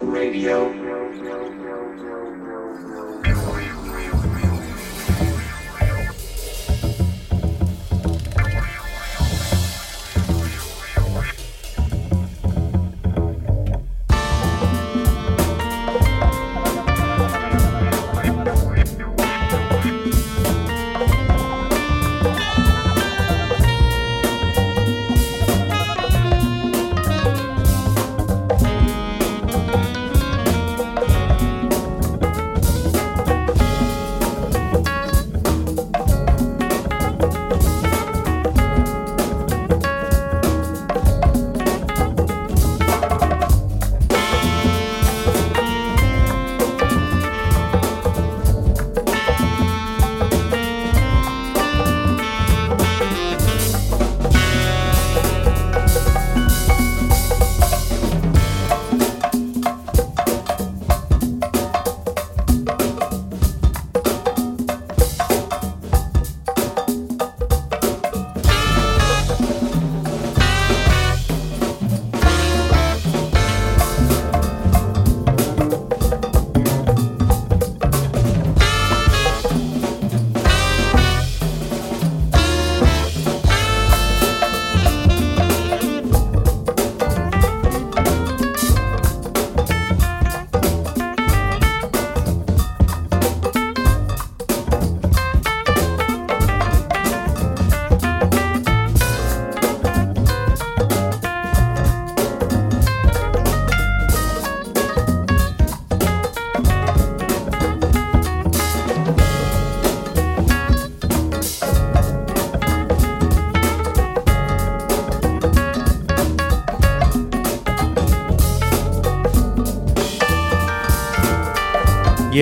Radio.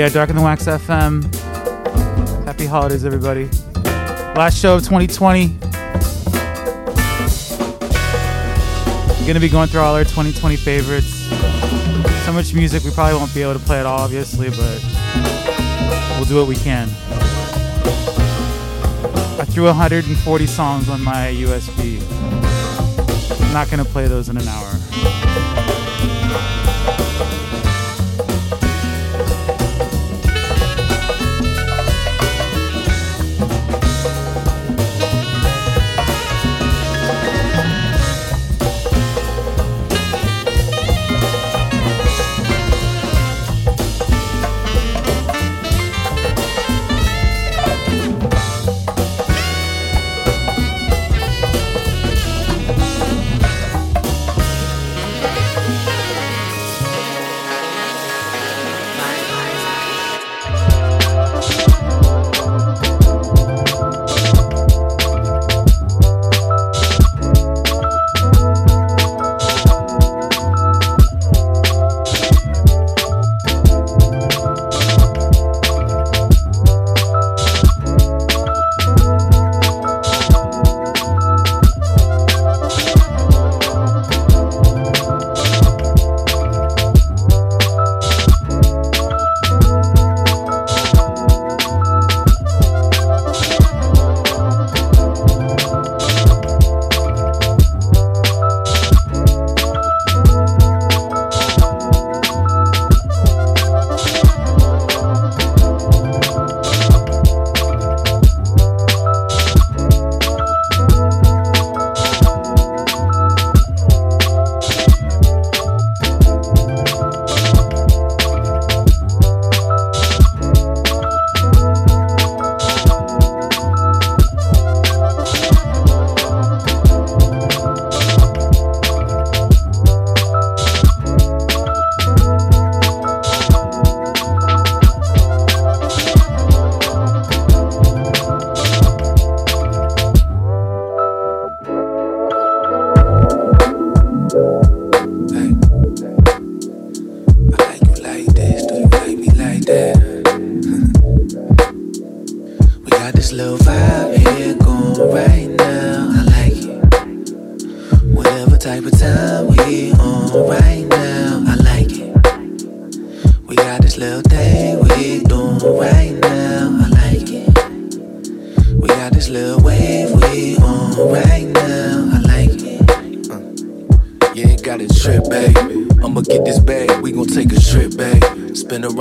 Yeah, Darker the Wax FM. Happy holidays, everybody. Last show of 2020. I'm gonna be going through all our 2020 favorites. So much music, we probably won't be able to play it all, obviously, but we'll do what we can. I threw 140 songs on my USB. I'm not gonna play those in an hour.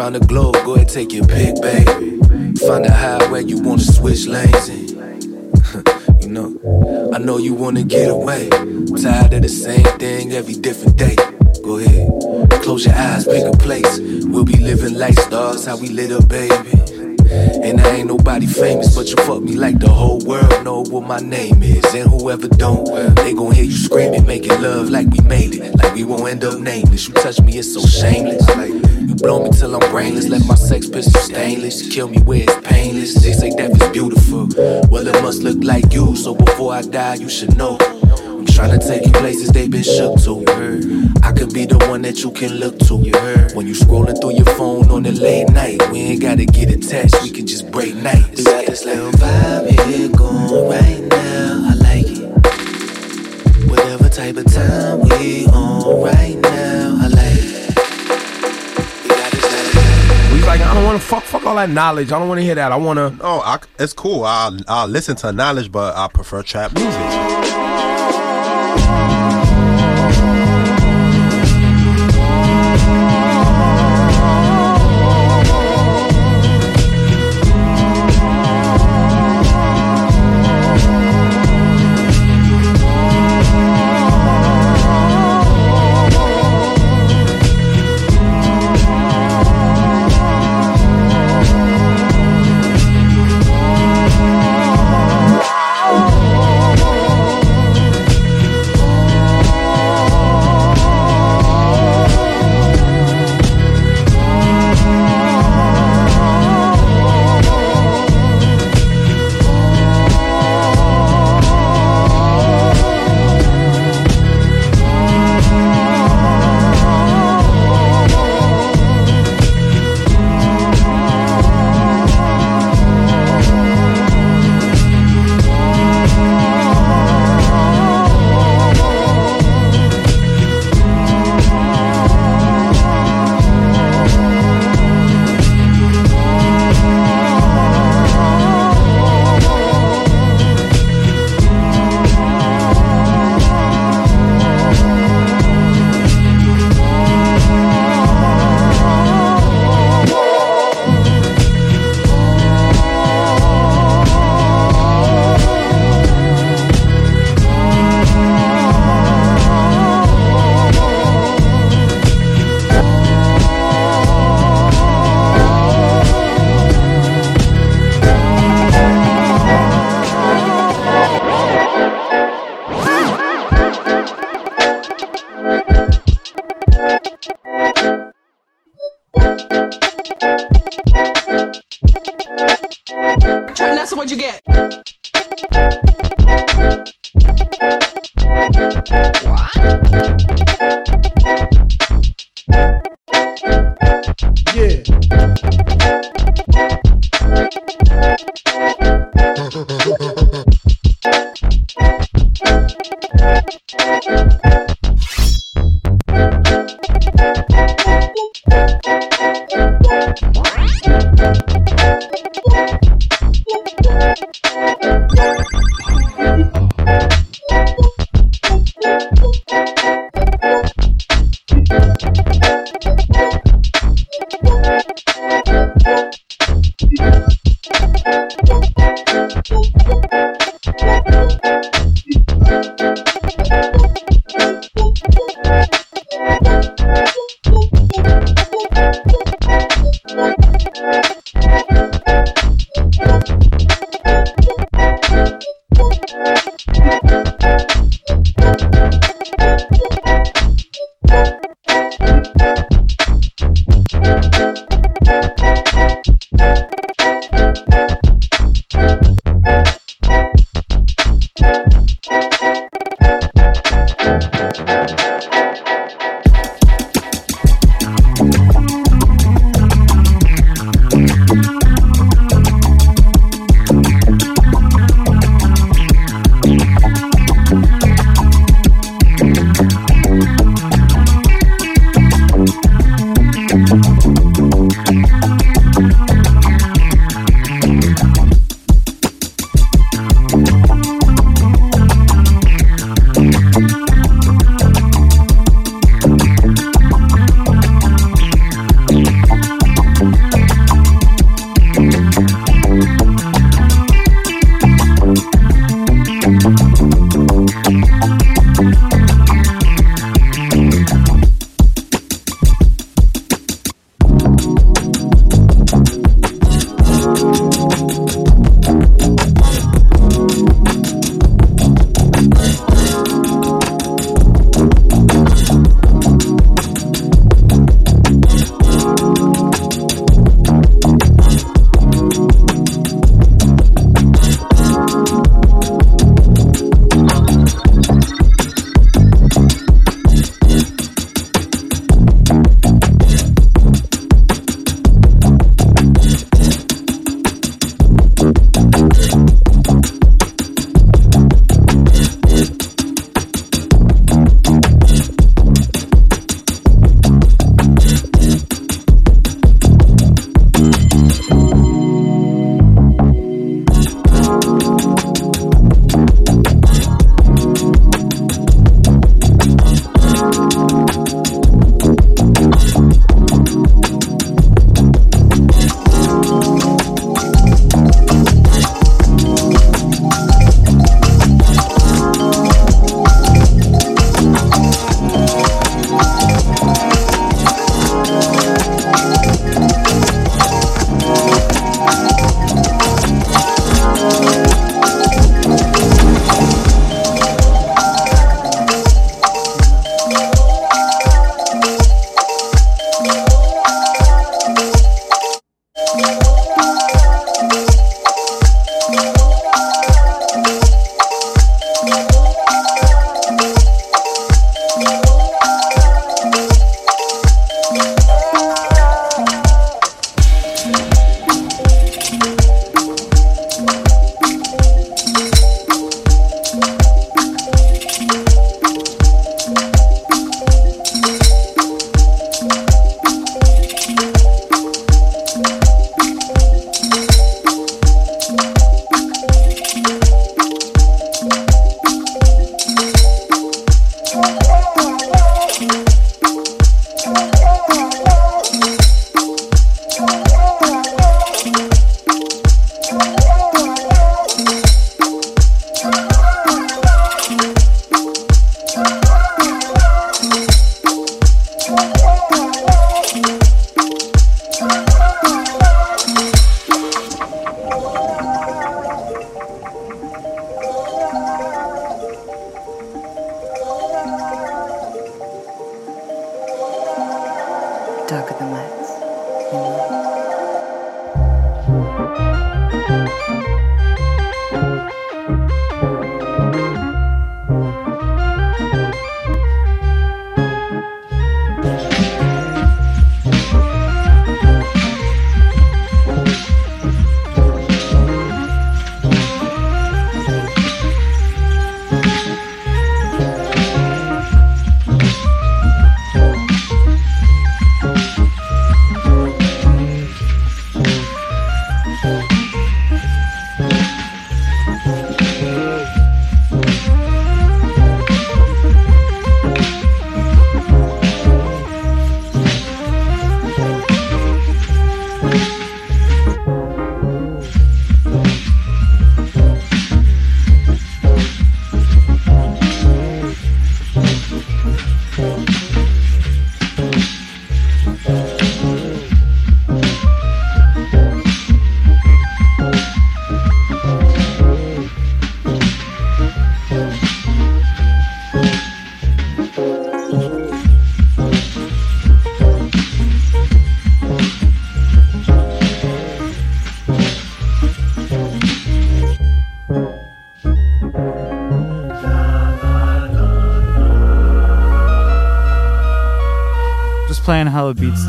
Around the globe, go ahead, take your pick, baby. Find a highway you wanna switch lanes in. you know, I know you wanna get away. Tired of the same thing every different day. Go ahead, close your eyes, pick a place. We'll be living like stars, how we lit up, baby. And I ain't nobody famous, but you fuck me like the whole world know what my name is. And whoever don't, they gon' hear you screaming, making love like we made it, like we won't end up nameless. You touch me, it's so brainless, let my sex pistol stainless. Kill me where it's painless. They say death is beautiful, well it must look like you. So before I die, you should know. I'm trying to take you places they've been shook to. I could be the one that you can look to. When you scrolling through your phone on the late night, we ain't gotta get attached, we can just break night. We got this little vibe here going right now. I like it. Whatever type of time all that knowledge. I don't want to hear that. I want to. Oh, I, it's cool. I'll, I'll listen to knowledge, but I prefer trap music.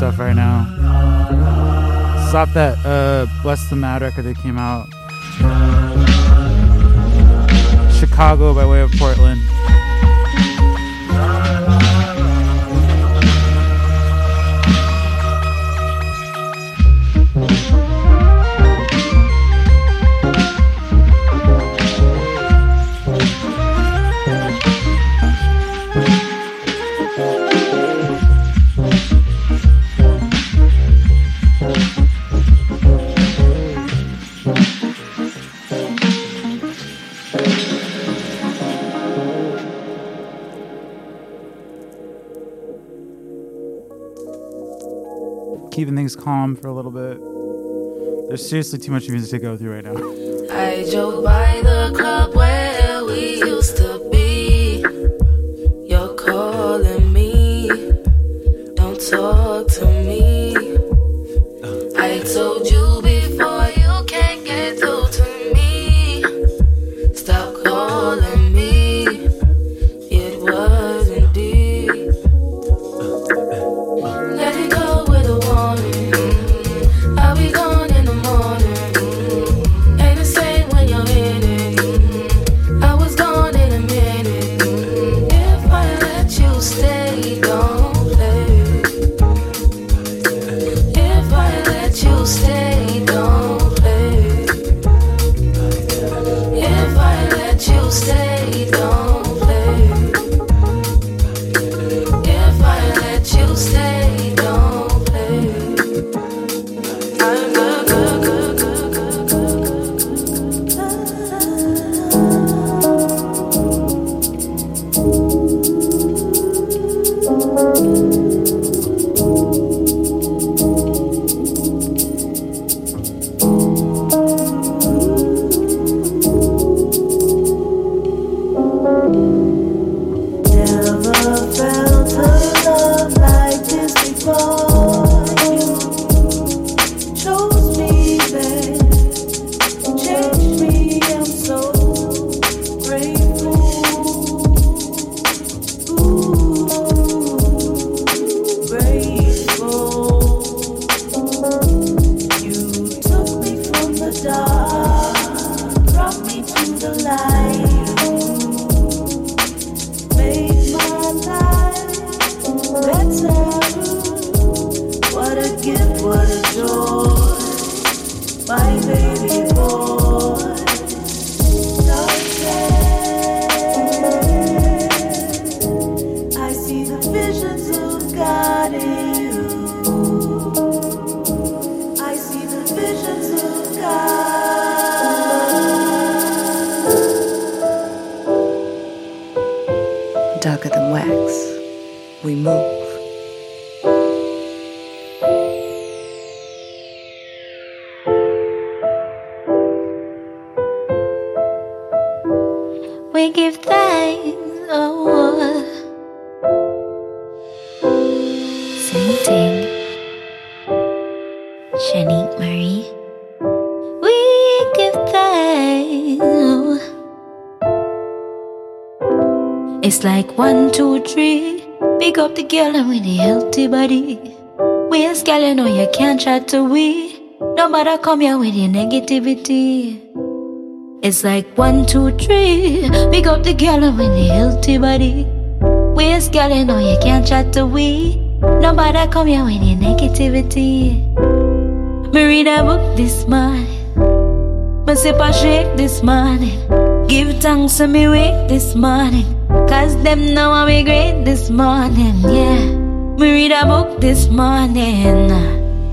Stuff right now. Stop that uh Bless the Mad record that came out. Chicago by way of Portland. Calm for a little bit. There's seriously too much music to go through right now. I by the club where we used to with the healthy body. We girl, you know you can't chat to we. No matter come here with your negativity. It's like one, two, three. Pick up the girl with the healthy body. Waist girl, you know you can't chat to we. No matter come here with your negativity. Me read a book this morning. Me sip a shake this morning. Give thanks to me wake this morning. Cause them know I'm great this morning, yeah. Me read a book this morning.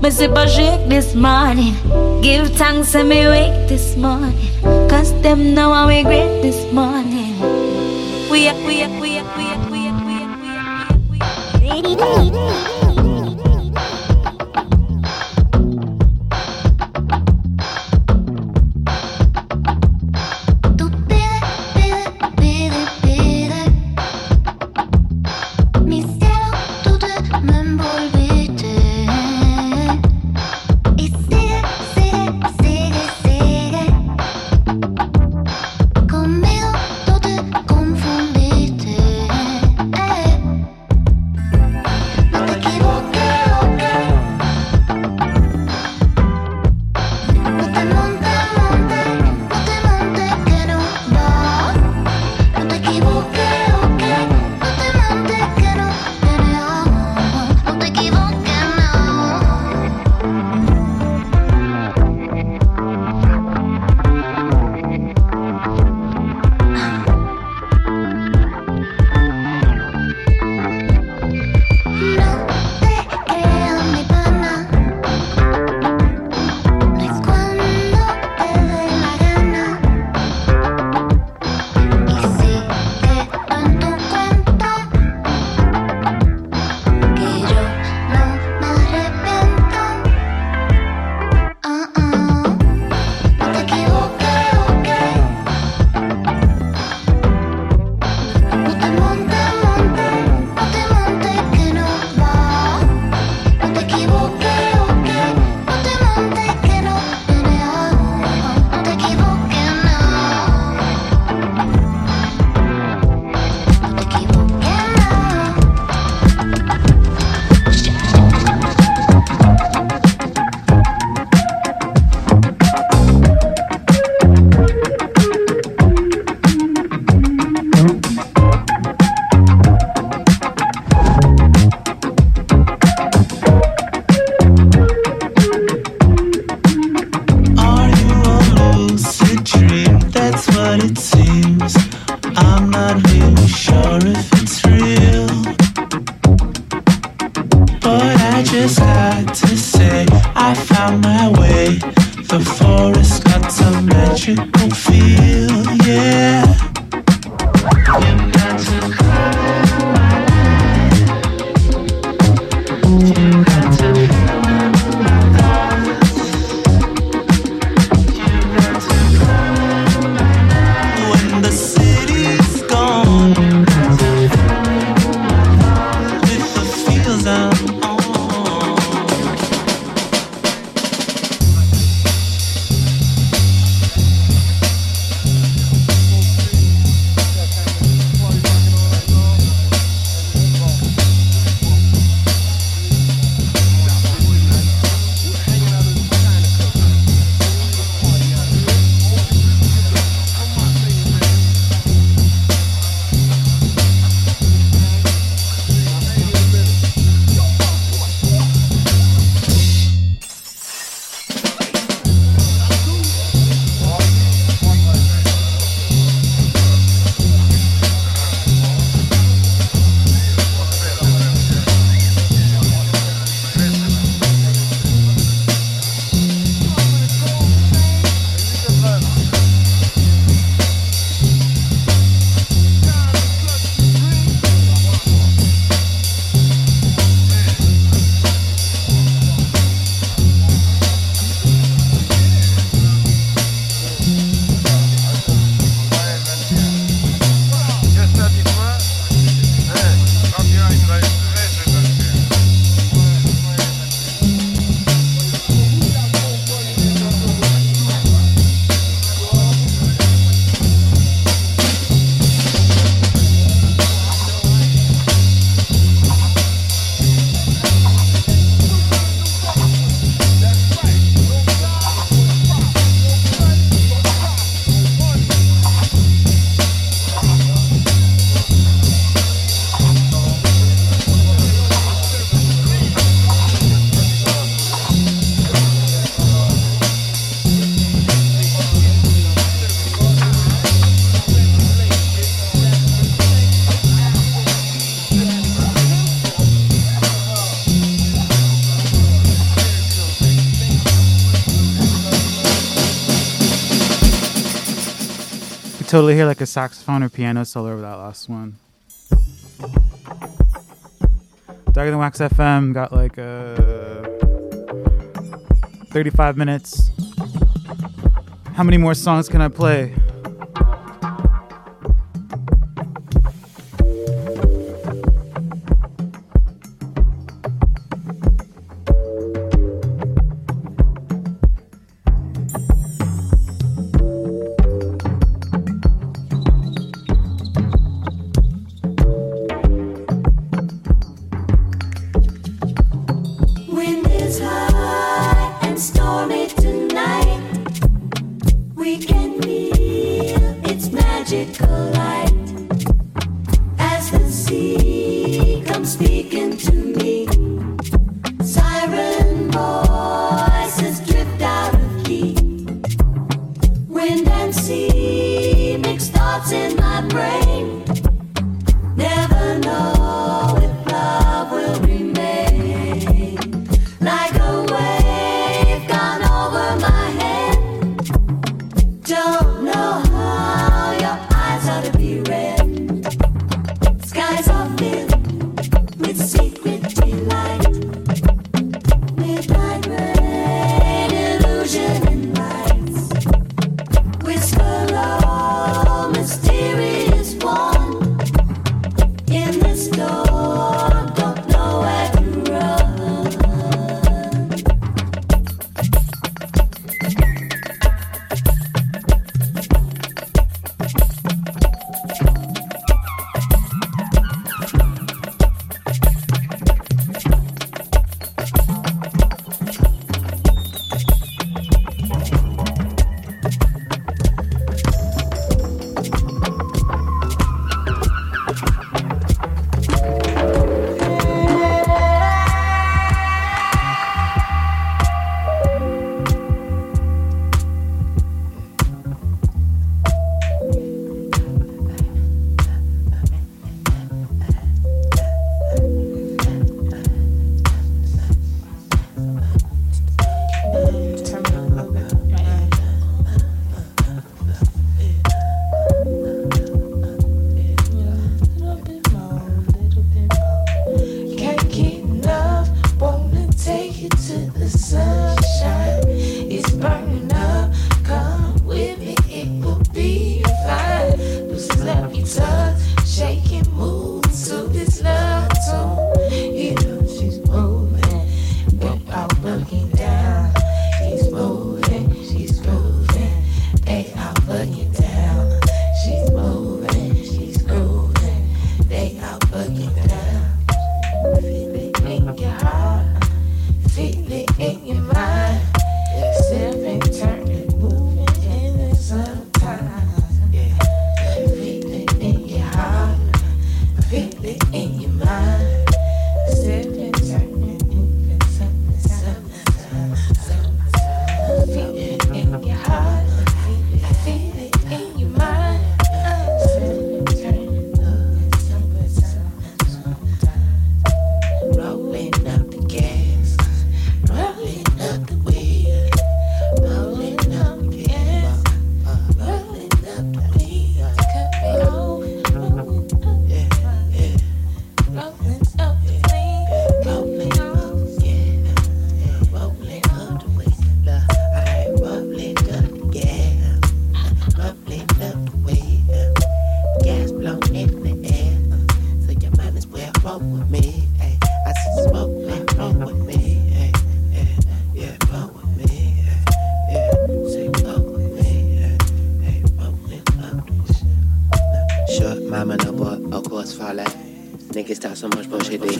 Me sip a shake this morning. Give thanks to me wake this morning. Cause them know I'm great this morning. We are, we are, we are, we are, we are, we are, we are, totally hear like a saxophone or piano solo over that last one. Dog in the Wax FM got like uh, 35 minutes. How many more songs can I play? so much bullshit they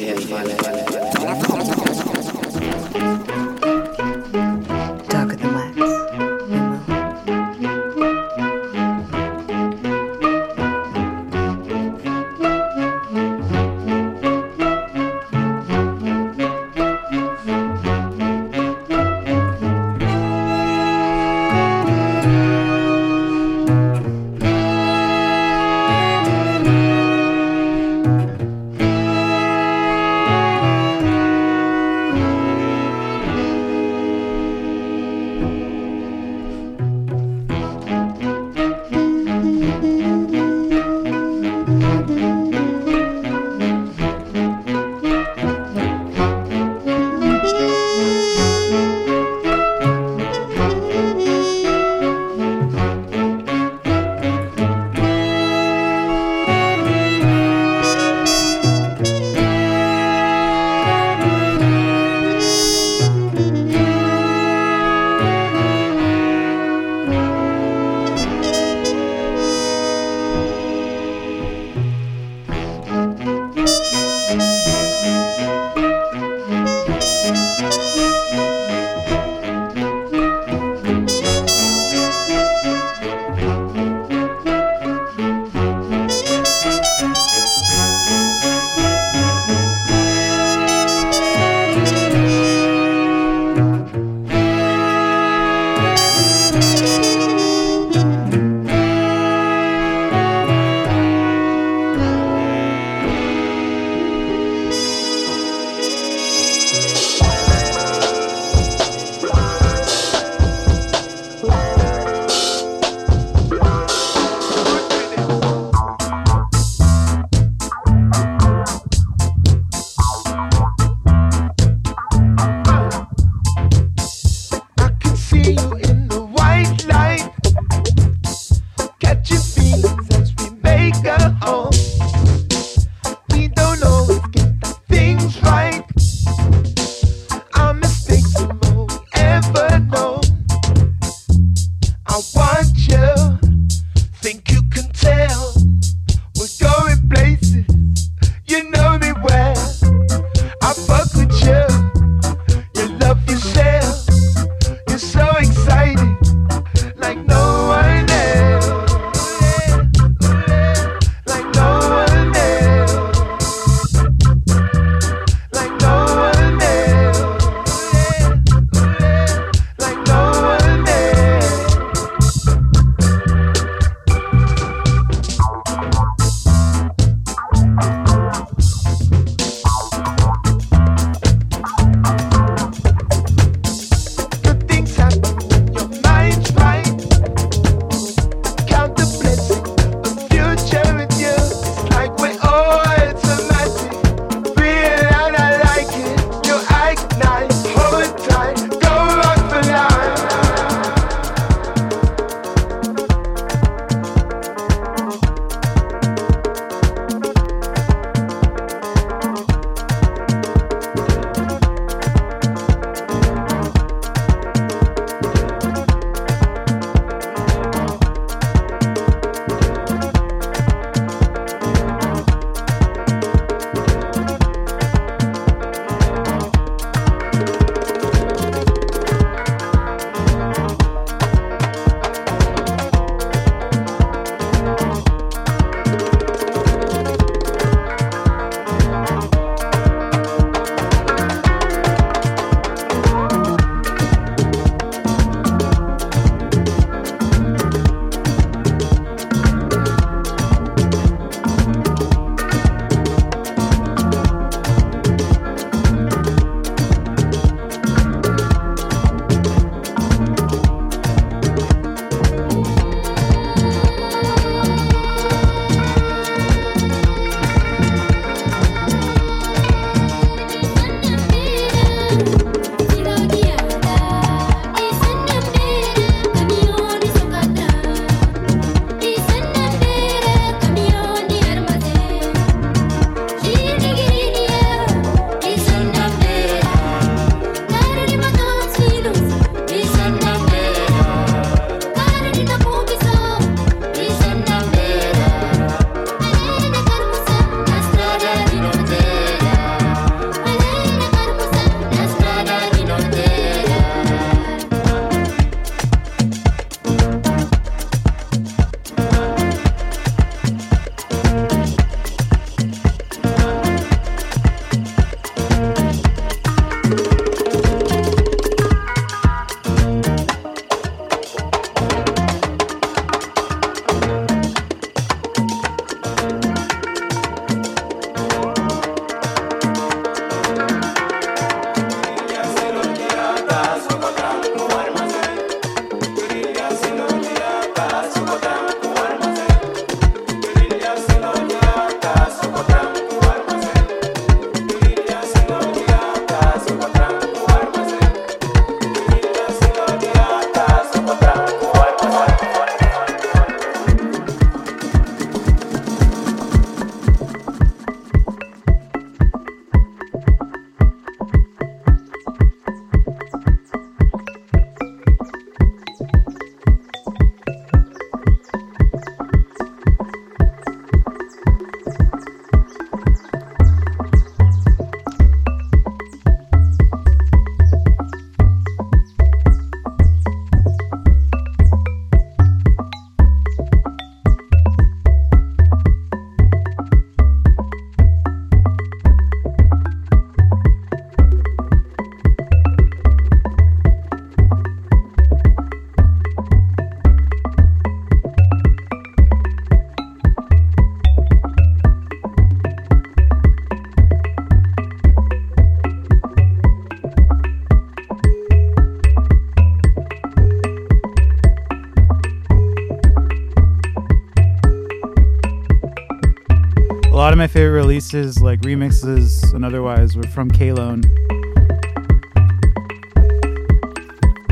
releases, like remixes and otherwise, were from Kalone.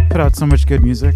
Put out so much good music.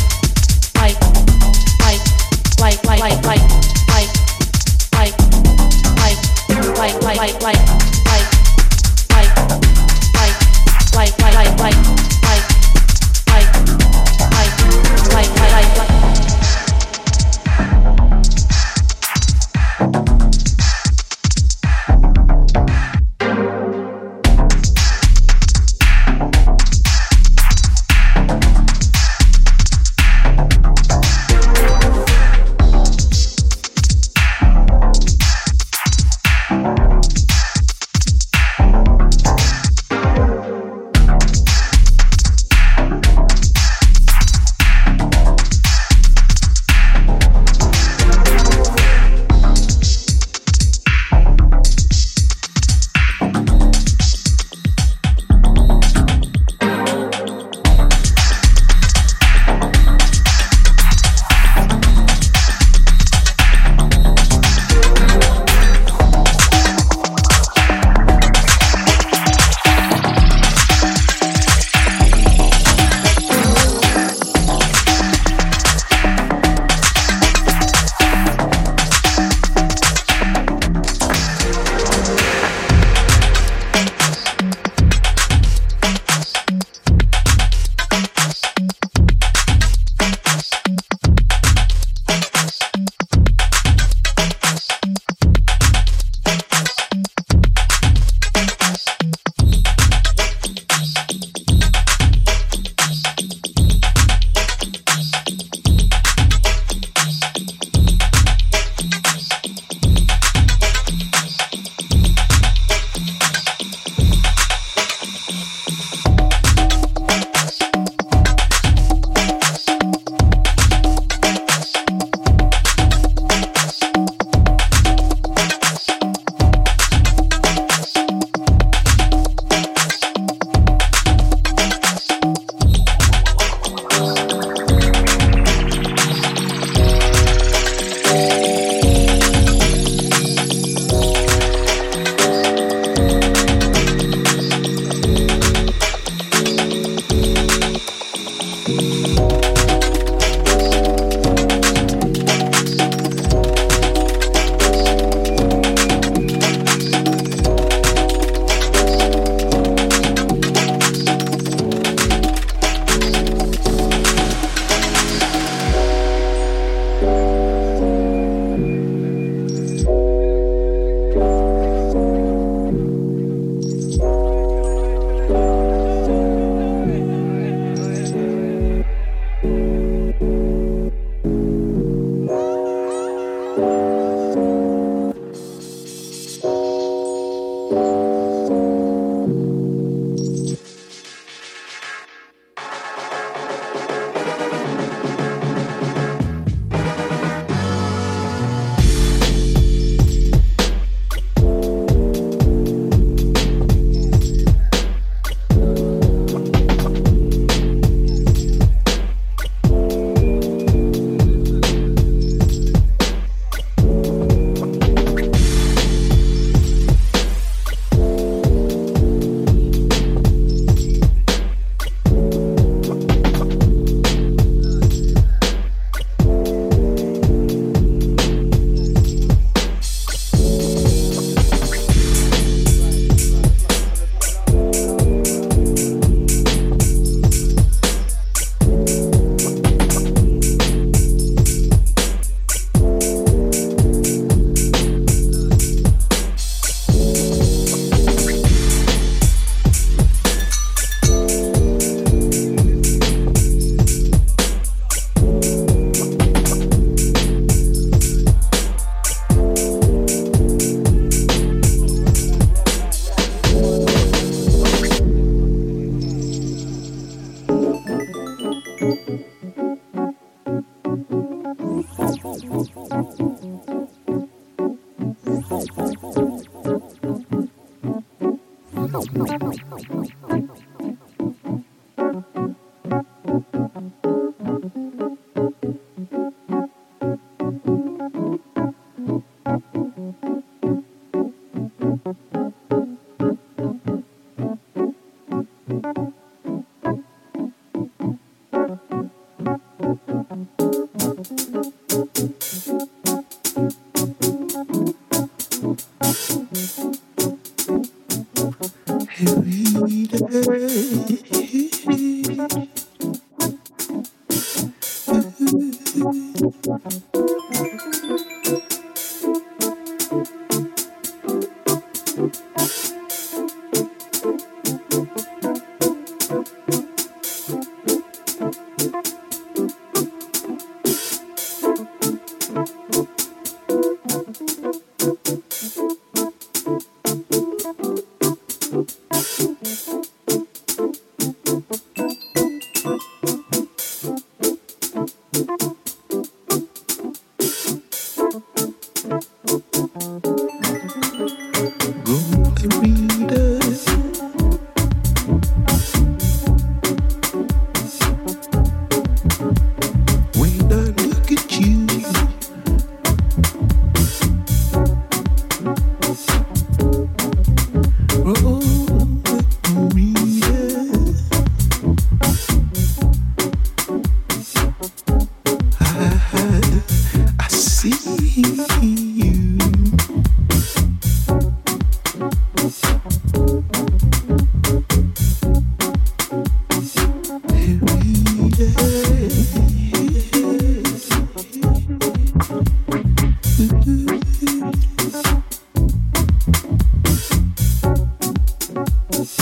Thank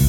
you.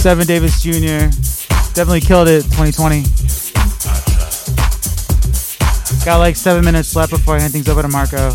Seven Davis Jr. Definitely killed it 2020. Got like seven minutes left before I hand things over to Marco.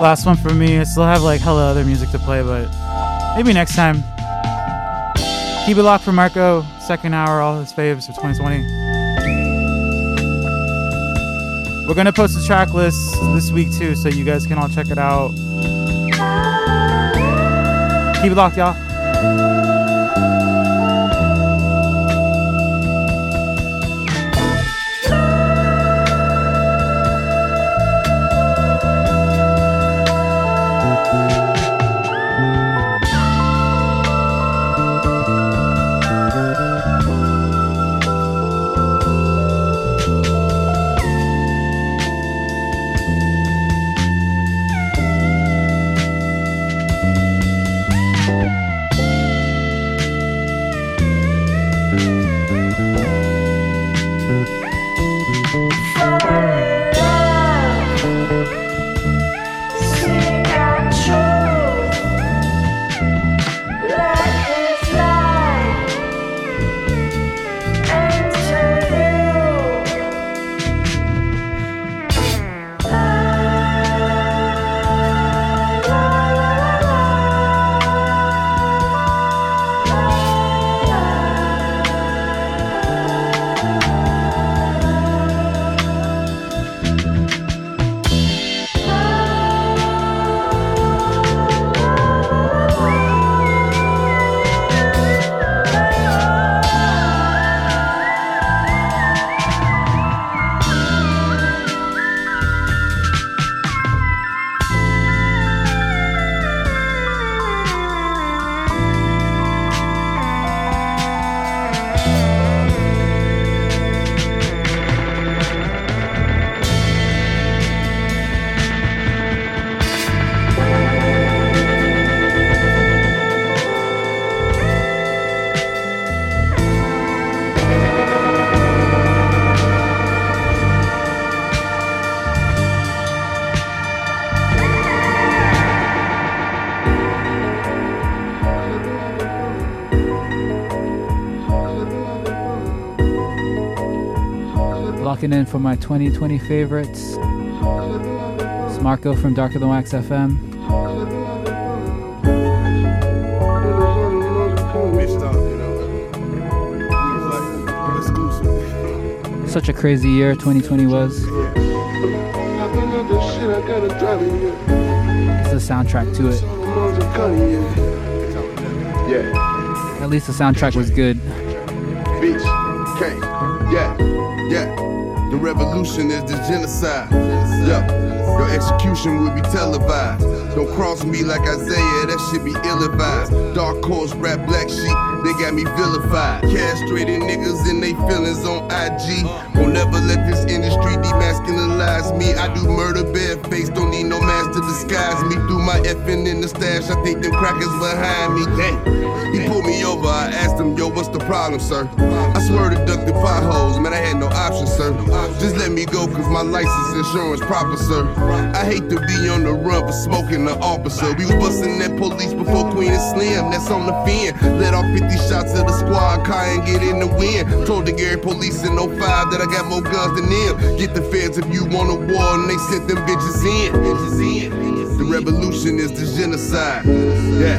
last one for me. I still have like hella other music to play, but maybe next time. Keep it locked for Marco. Second hour, all his faves for 2020. We're gonna post the track list this week too, so you guys can all check it out. Keep it locked, y'all. In for my 2020 favorites. It's Marco from Darker Than Wax FM. Such a crazy year 2020 was. It's the soundtrack to it. Yeah. At least the soundtrack was good. Beach, K, yeah, yeah. The revolution is the genocide. Yeah, your execution will be televised. Don't cross me like Isaiah, that should be ill advised. Dark horse, rap black sheep, they got me vilified. Castrated niggas and they feelings on IG. Won't never let this industry demasculinize me. I do murder barefaced, don't need no mask to disguise me. Through my effing in the stash, I think them crackers behind me. Damn. He pulled me over, I asked him, yo, what's the problem, sir? I swear to duck the potholes, man, I had no option, sir. Just let me go, cause my license insurance proper, sir. I hate to be on the run for smoking the officer. We was busting that police before Queen and Slim, that's on the fin. Let off 50 shots of the squad car and get in the wind. Told the Gary police in 05 that I got more guns than them. Get the feds if you want a war, and they sent them bitches in. The revolution is the genocide. Yeah,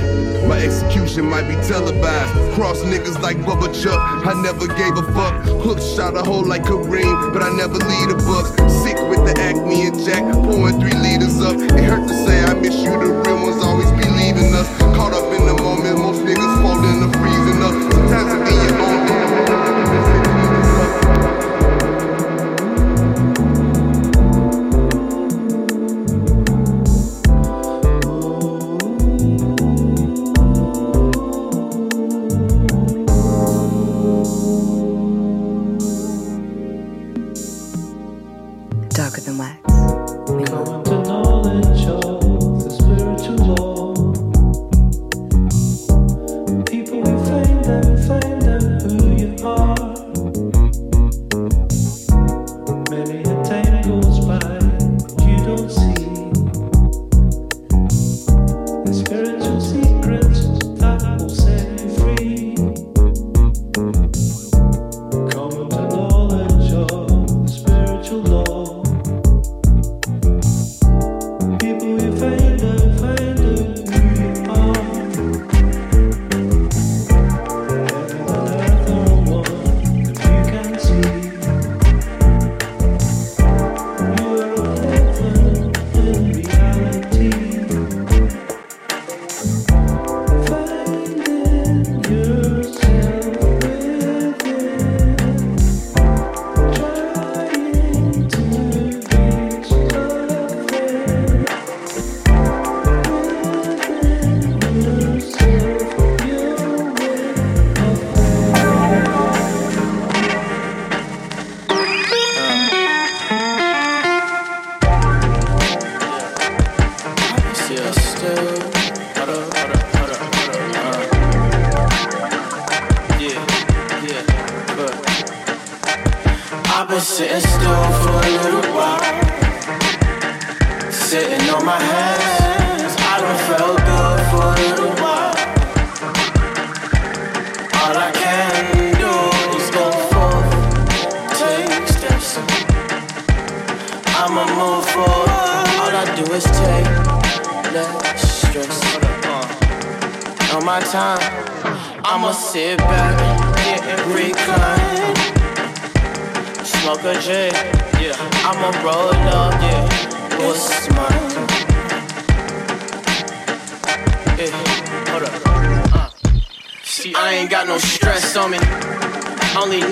my execution might be televised. Cross niggas like Bubba Chuck, I never gave a fuck. Hook shot a hole like Kareem, but I never lead a buck. Sick with the acne and Jack, pouring three liters up. It hurt to say I miss you, the real ones always be leaving us. Caught up in the moment,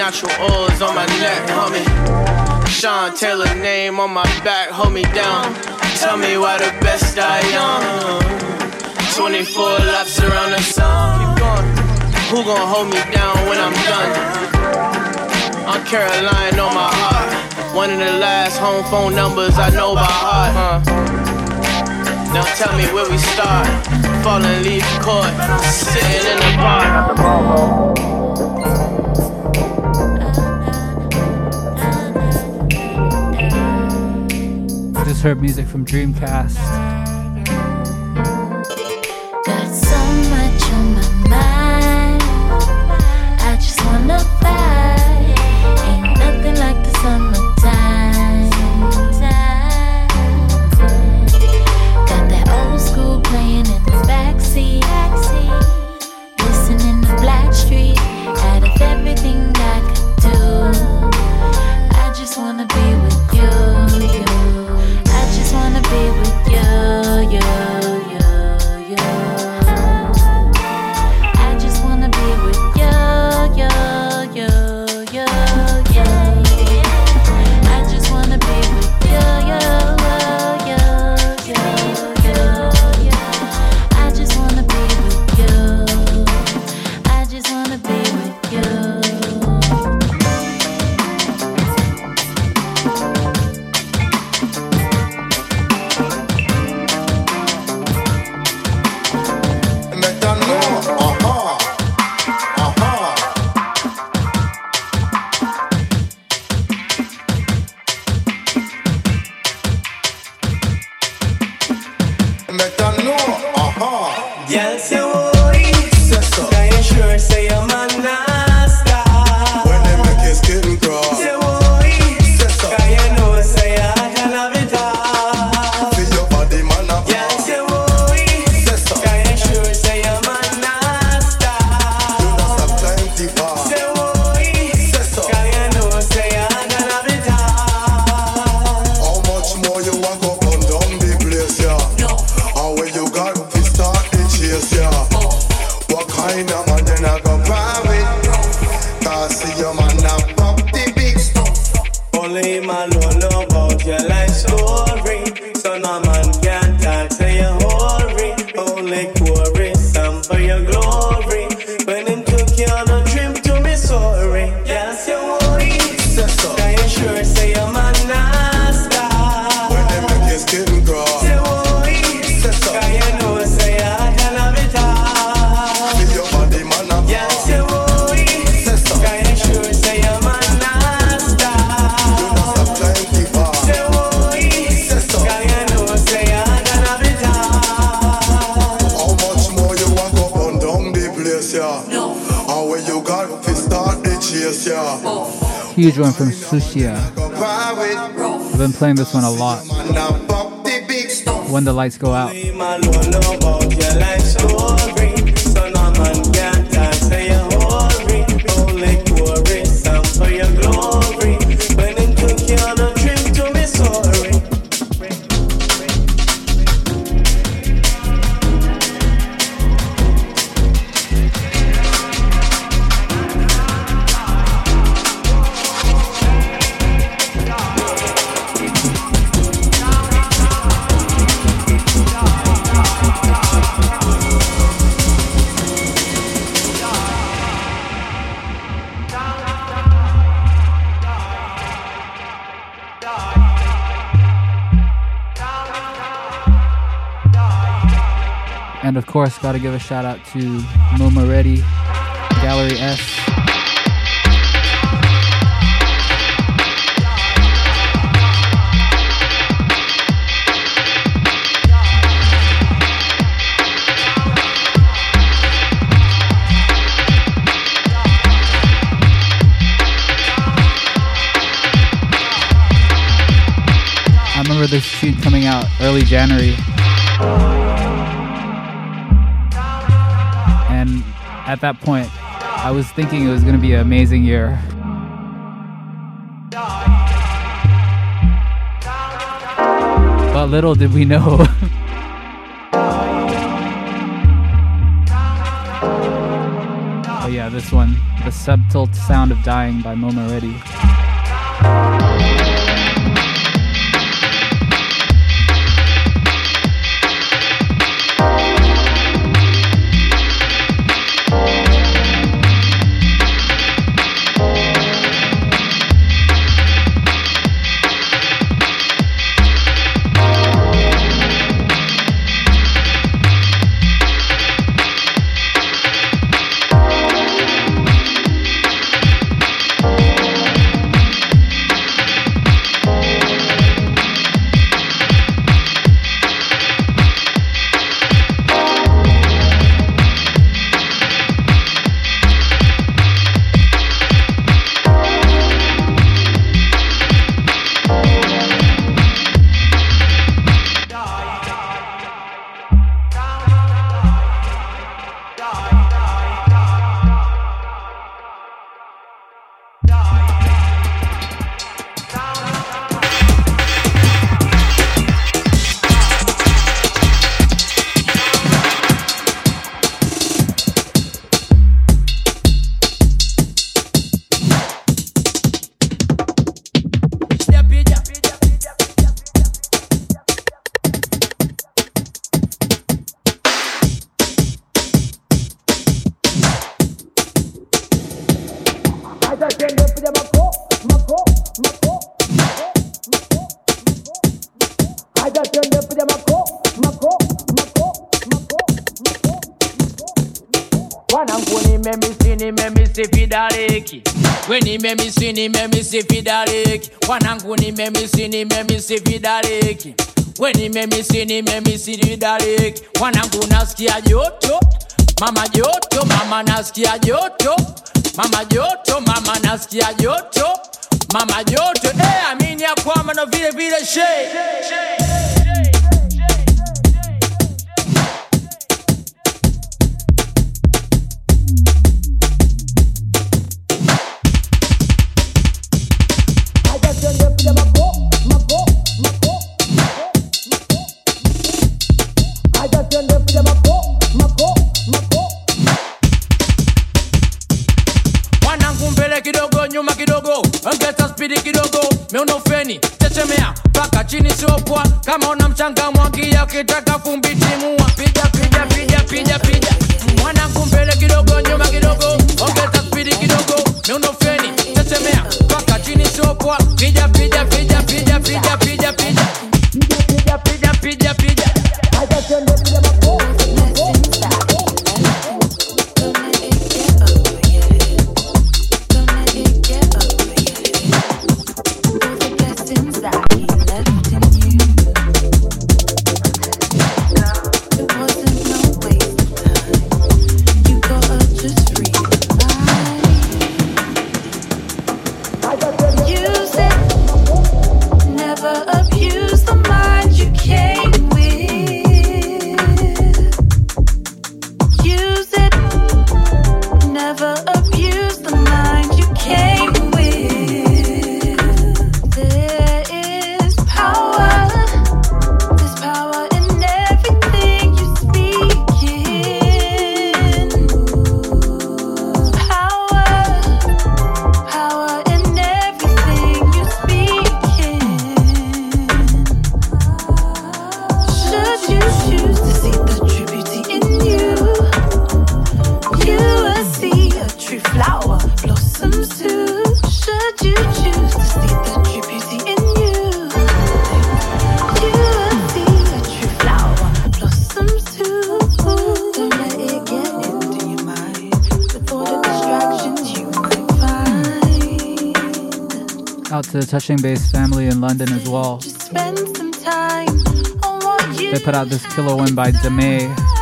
natural oils on my neck, homie. Sean Taylor name on my back, hold me down. Tell me why the best I am. 24 laps around the sun. Keep going. Who gon' hold me down when I'm done? I'm Caroline on my heart. One of the last home phone numbers I know by heart. Huh? Now tell me where we start. Falling leaf court, sitting in the park. Just heard music from Dreamcast. playing this one a lot. When the lights go course, got to give a shout out to Moma Ready Gallery S. I remember this shoot coming out early January. at that point, I was thinking it was going to be an amazing year. But little did we know. oh yeah, this one, The Subtle Sound of Dying by Moma Ready. memesini memesini dariki, wanangu nasikia joto. Mama joto mama nasikia joto. Mama joto mama nasikia joto. Mama joto. Eh, hey, amini ya na vile vile mbele kidogo, nyuma kidogo, ongeza spidi kidogo, miundo feni chechemea. Mpaka chini, siopwa kama una mchanga mwagia, ukitaka fumbi timua, piga piga piga piga mwanangu mbele kidogo, nyuma kidogo, ongeza spidi kidogo, miundo feni chechemea. Mpaka chini, siopwa, pija pija pija pija pija pija touching bass family in London as well. They put out this killer one by DeMay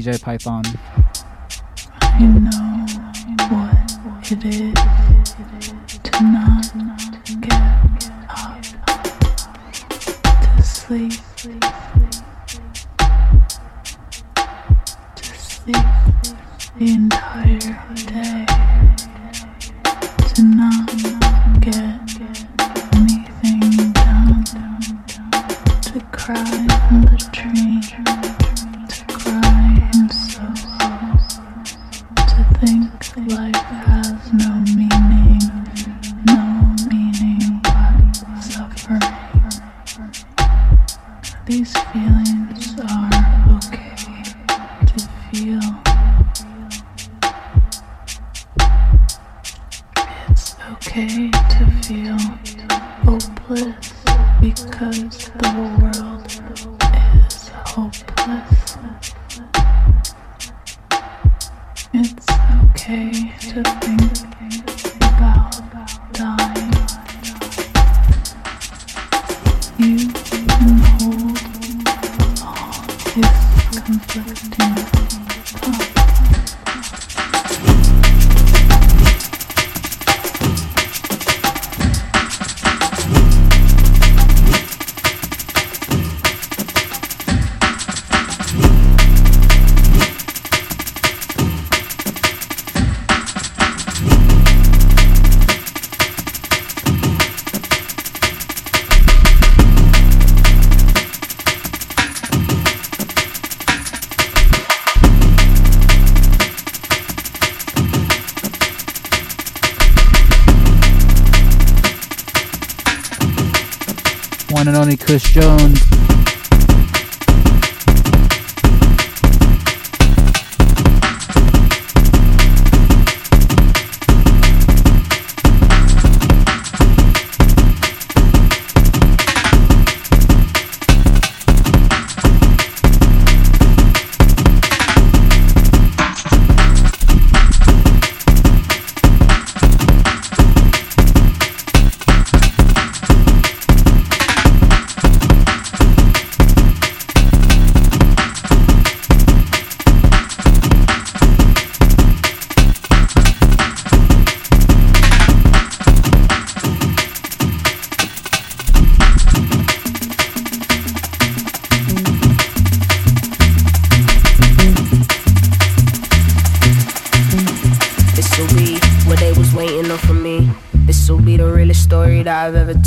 DJ Python.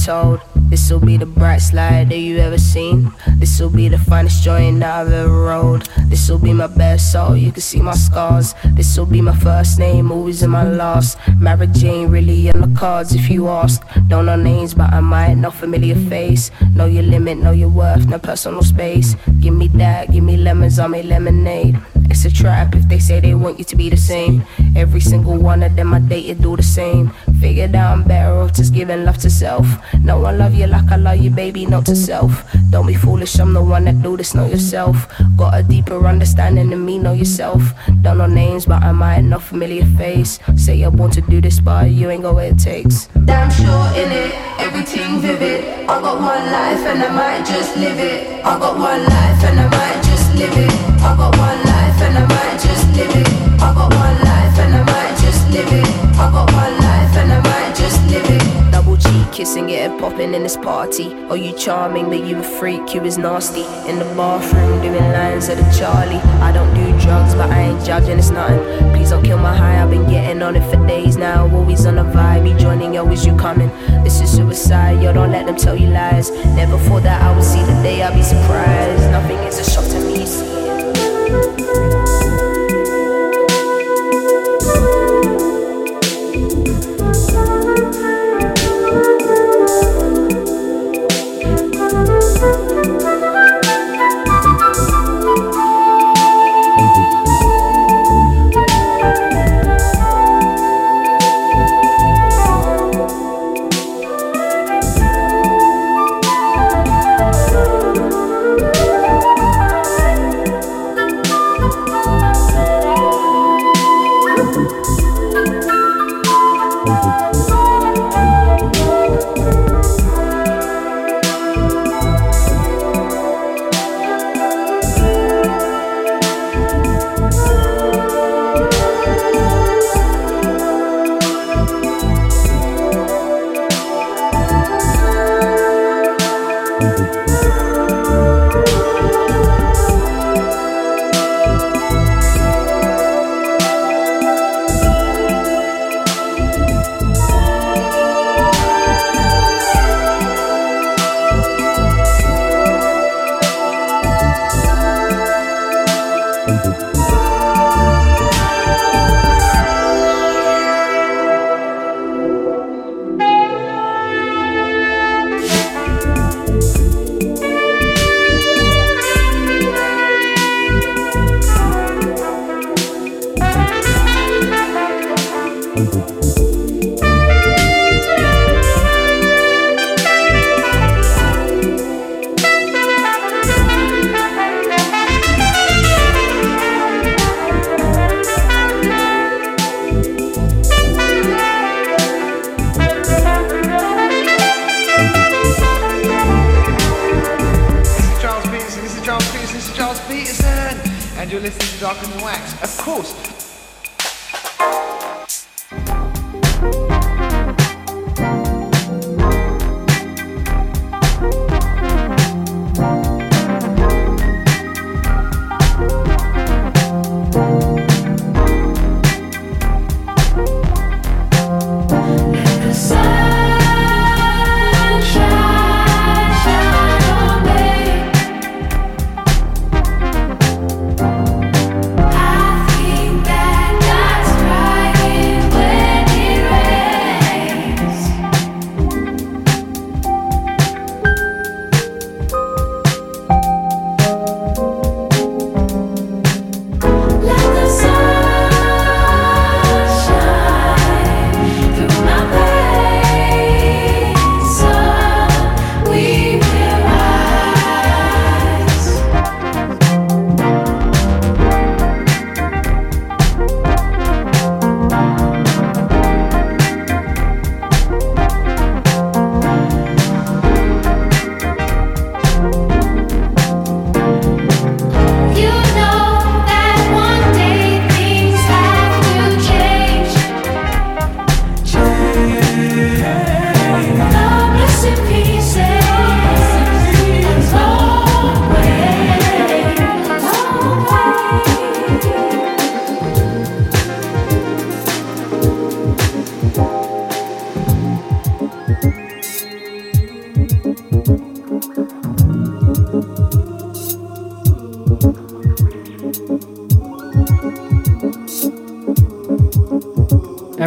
Told. This'll be the bright slide that you ever seen. This'll be the finest joint I've ever rolled. This'll be my best soul, you can see my scars. This'll be my first name, always in my last. Mary Jane really in the cards if you ask. Don't know names, but I might know familiar face. Know your limit, know your worth, no personal space. Give me that, give me lemons, I make lemonade. It's a trap if they say they want you to be the same. Every single one of them I dated do the same. Figured out I'm better off just giving love to self. No one love you like I love you, baby, not to self. Don't be foolish, I'm the one that do this, know yourself. Got a deeper understanding than me, know yourself. Don't know names, but I might know familiar face. Say you want to do this, but you ain't got what it takes. Damn sure in it, everything vivid. I got one life and I might just live it. I got one life and I might just live it. I got one life and I might just live it. I got one I got one life and I might just live it. Double cheek kissing, getting popping in this party. Oh, you charming, but you a freak, you is nasty. In the bathroom, doing lines of the Charlie. I don't do drugs, but I ain't judging, it's nothing. Please don't kill my high, I've been getting on it for days now. Always on the vibe, you joining, yo, is you coming? This is suicide, yo, don't let them tell you lies. Never thought that I would see the day, I'd be surprised. Nothing is a shock to me,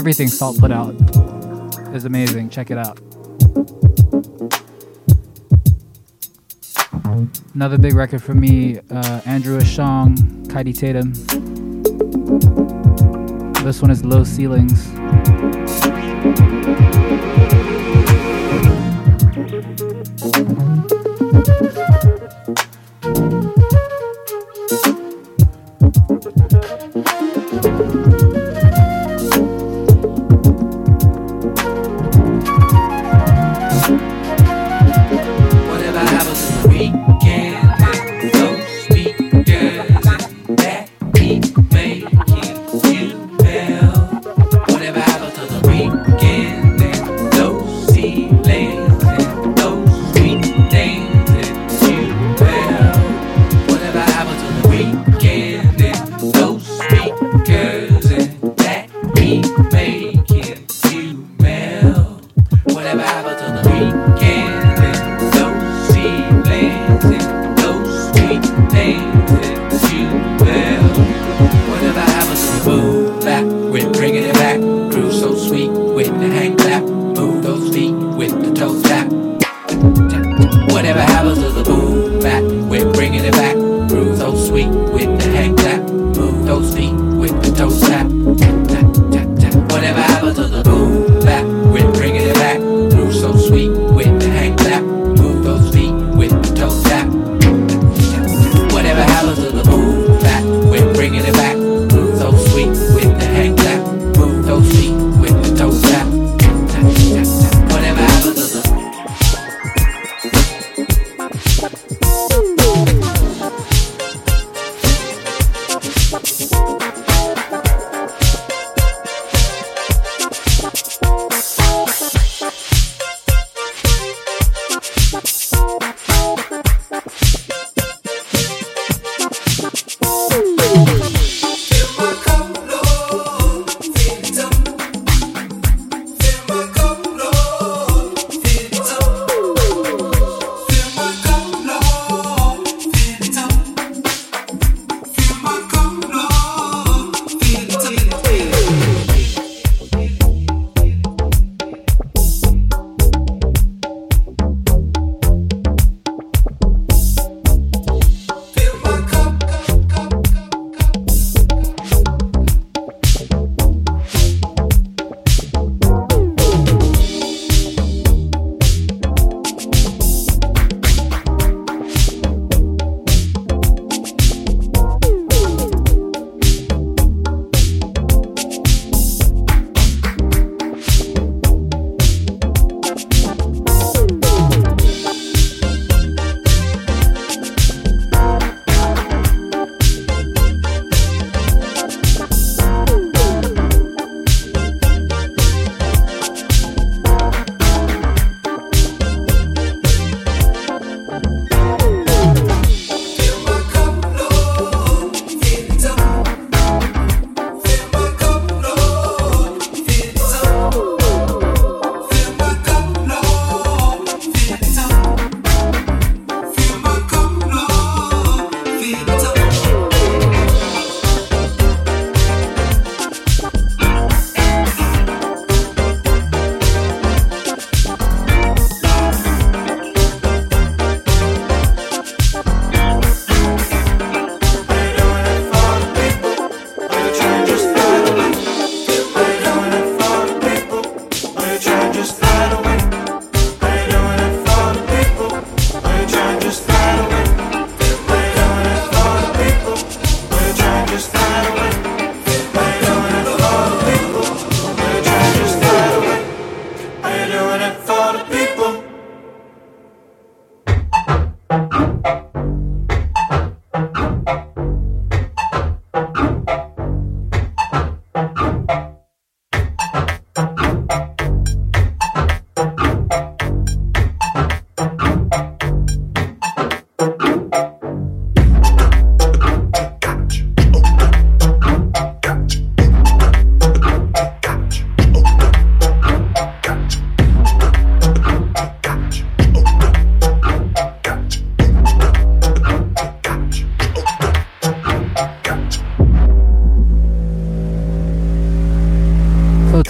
everything Salt put out is amazing. Check it out. Another big record for me, uh, Andrew Ashong, Kaidi Tatum. This one is Low Ceilings.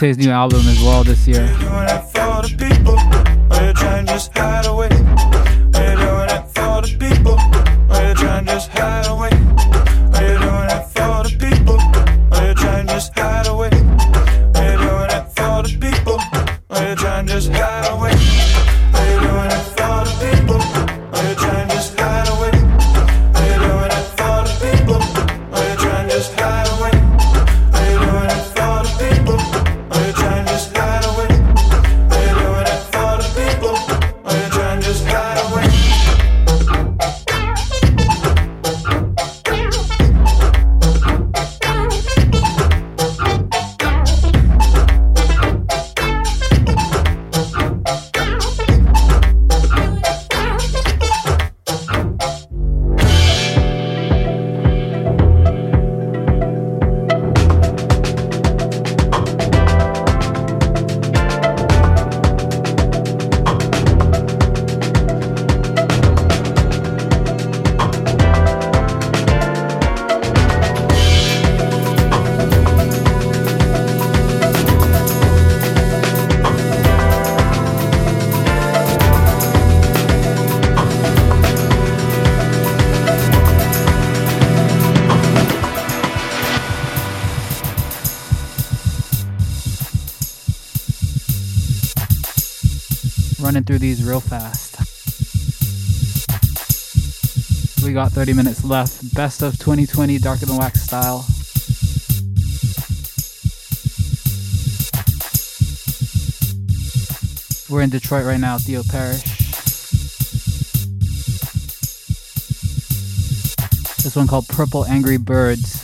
his new album as well this year. through these real fast. We got 30 minutes left. Best of 2020 Darker Than Wax style. We're in Detroit right now, Theo Parrish. This one called Purple Angry Birds.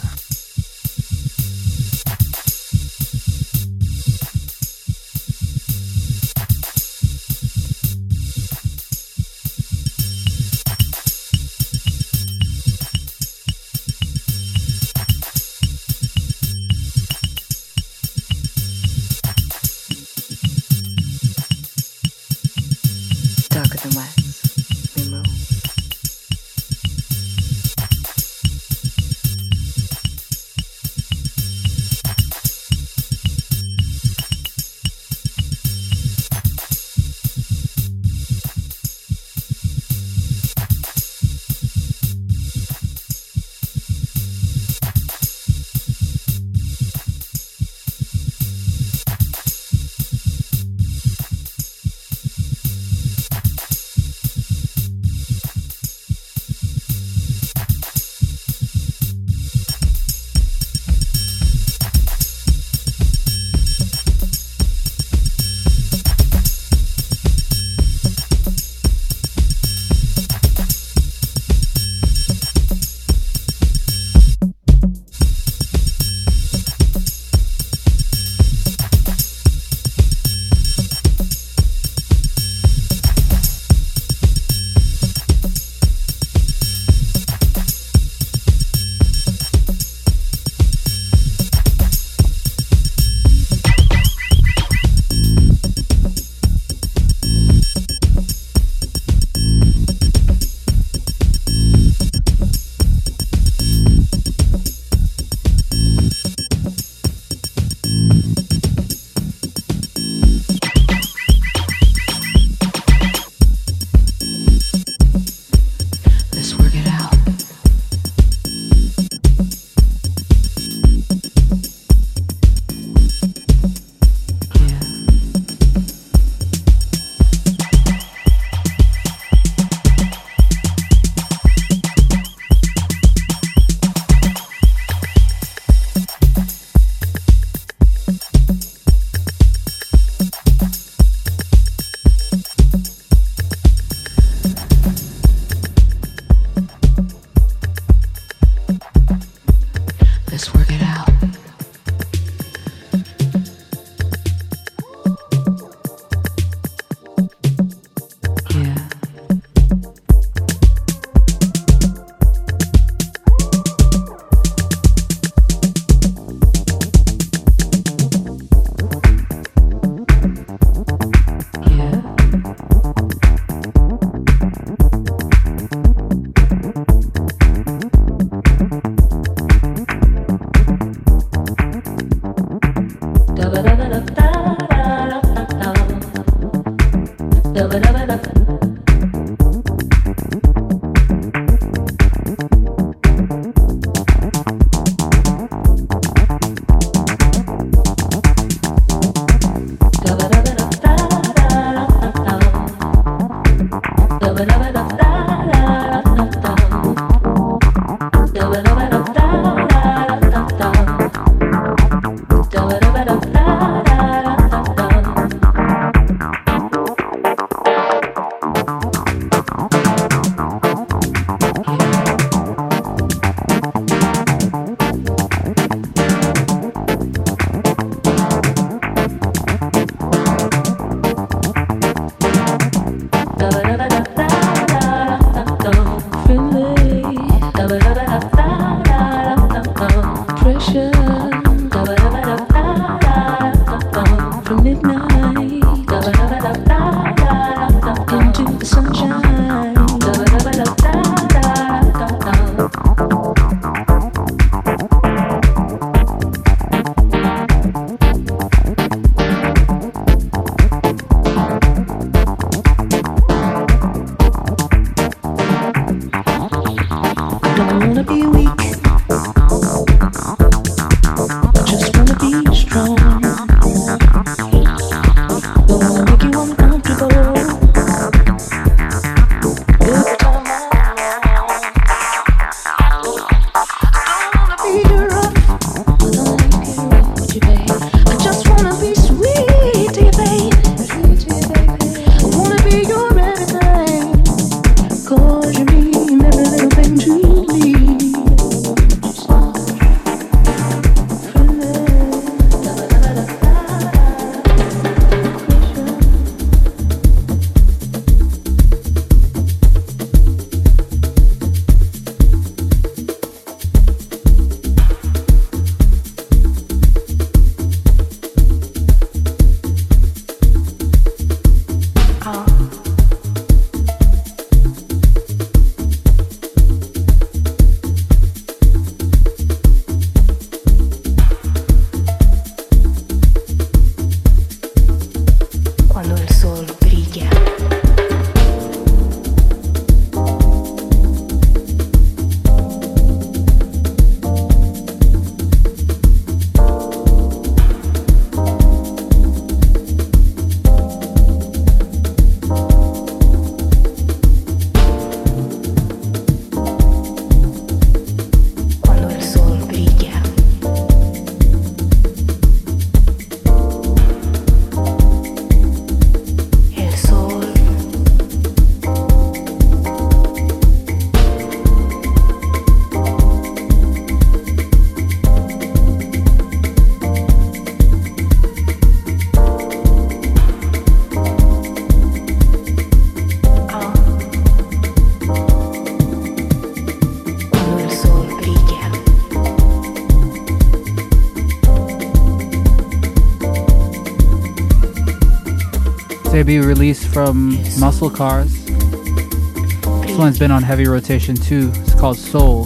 debut release from Muscle Cars. This one's been on heavy rotation too. It's called Soul.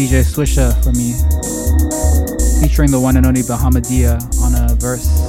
DJ Swisha for me, featuring the one and only Bahamadia on a verse.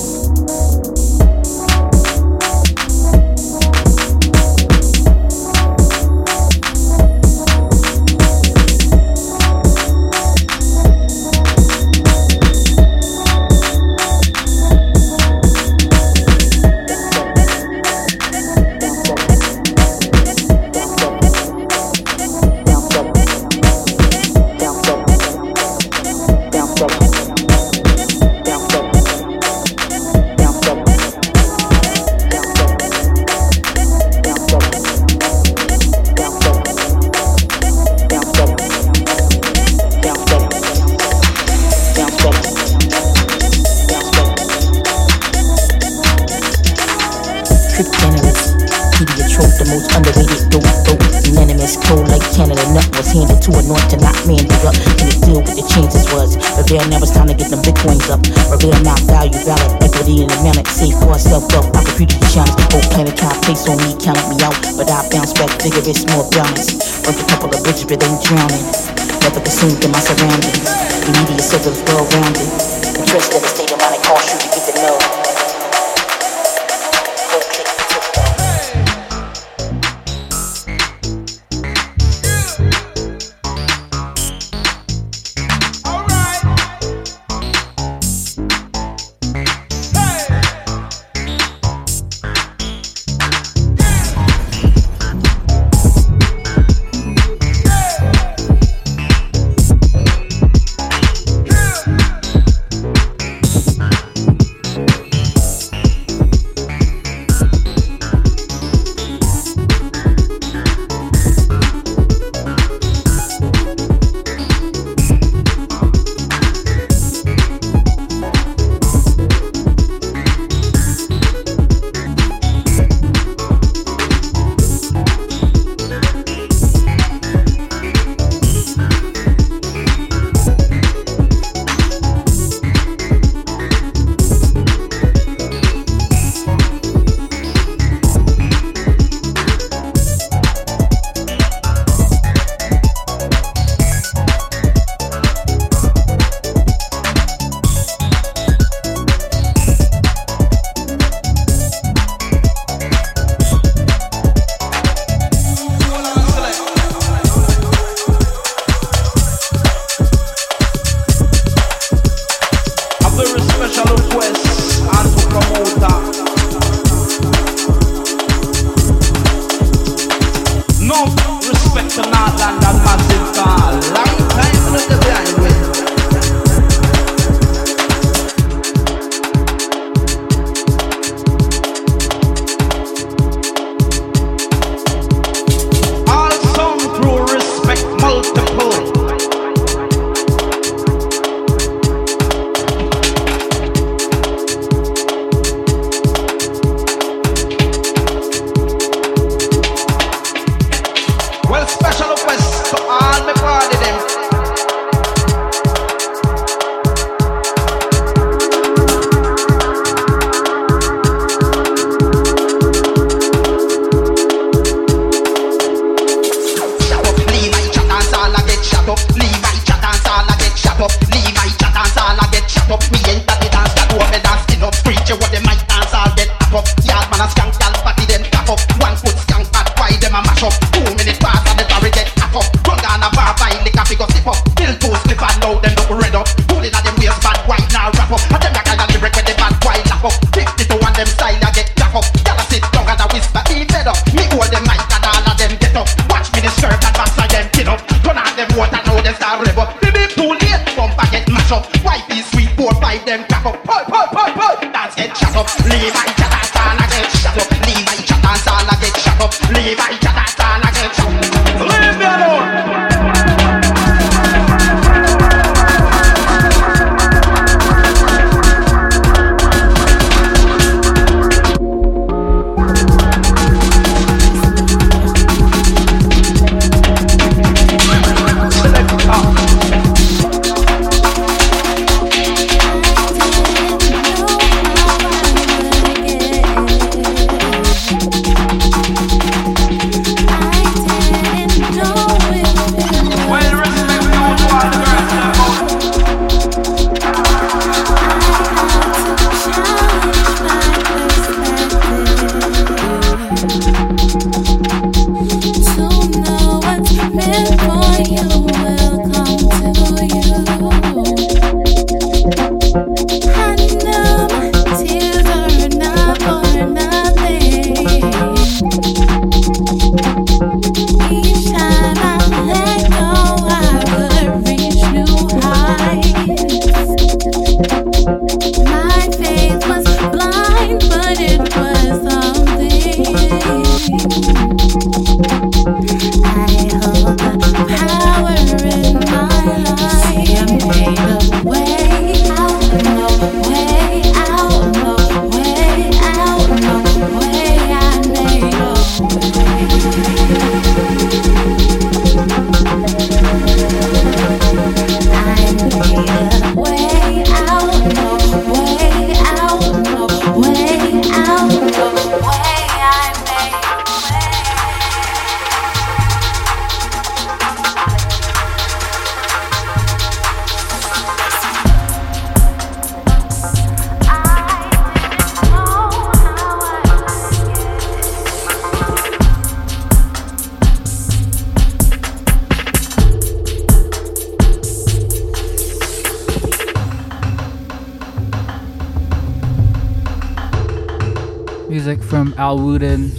Wooden,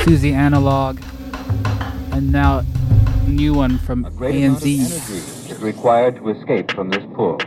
Suzi Analogue, and now a new one from ANZ. is required to escape from this pool.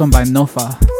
One by Nofa.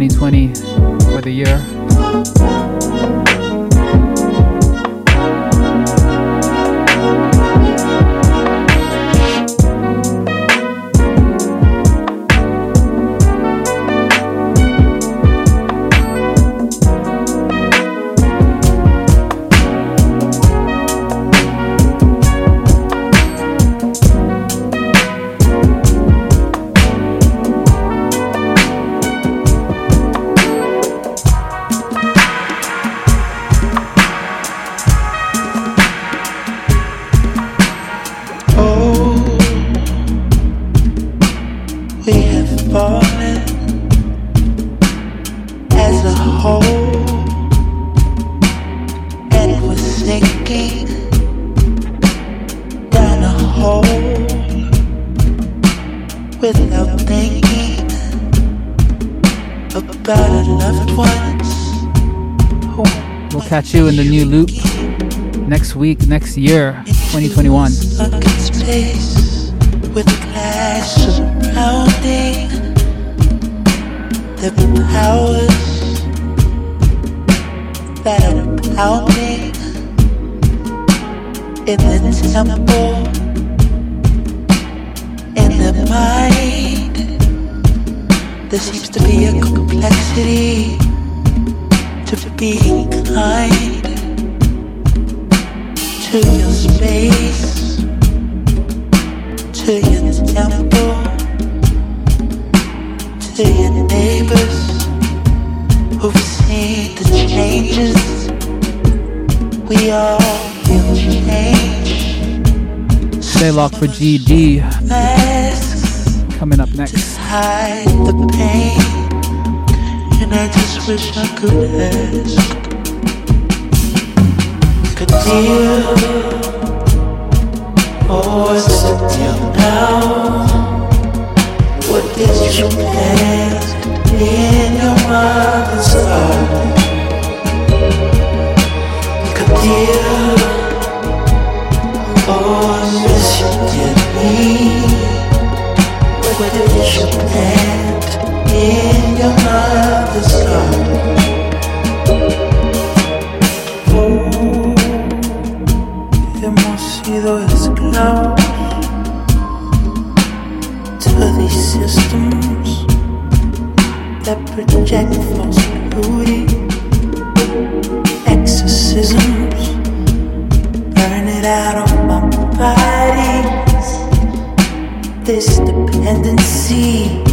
2020 catch you in the new loop next week, next year, 2021. Surrounding the powers that are pounding in the temple, in the mind. There seems to be a complexity to being kind to your space, to your temple, to your neighbors who've seen the changes. We all feel change. Stay locked for GD Masks coming up next. hide the pain, and I just wish I could ask. Could or sit down now? What did you plant in your mother's heart? Could you or miss you dearly? What did you plant in your mother's heart? hemos sido esclavos systems that project false beauty, exorcisms, burn it out on my bodies. This dependency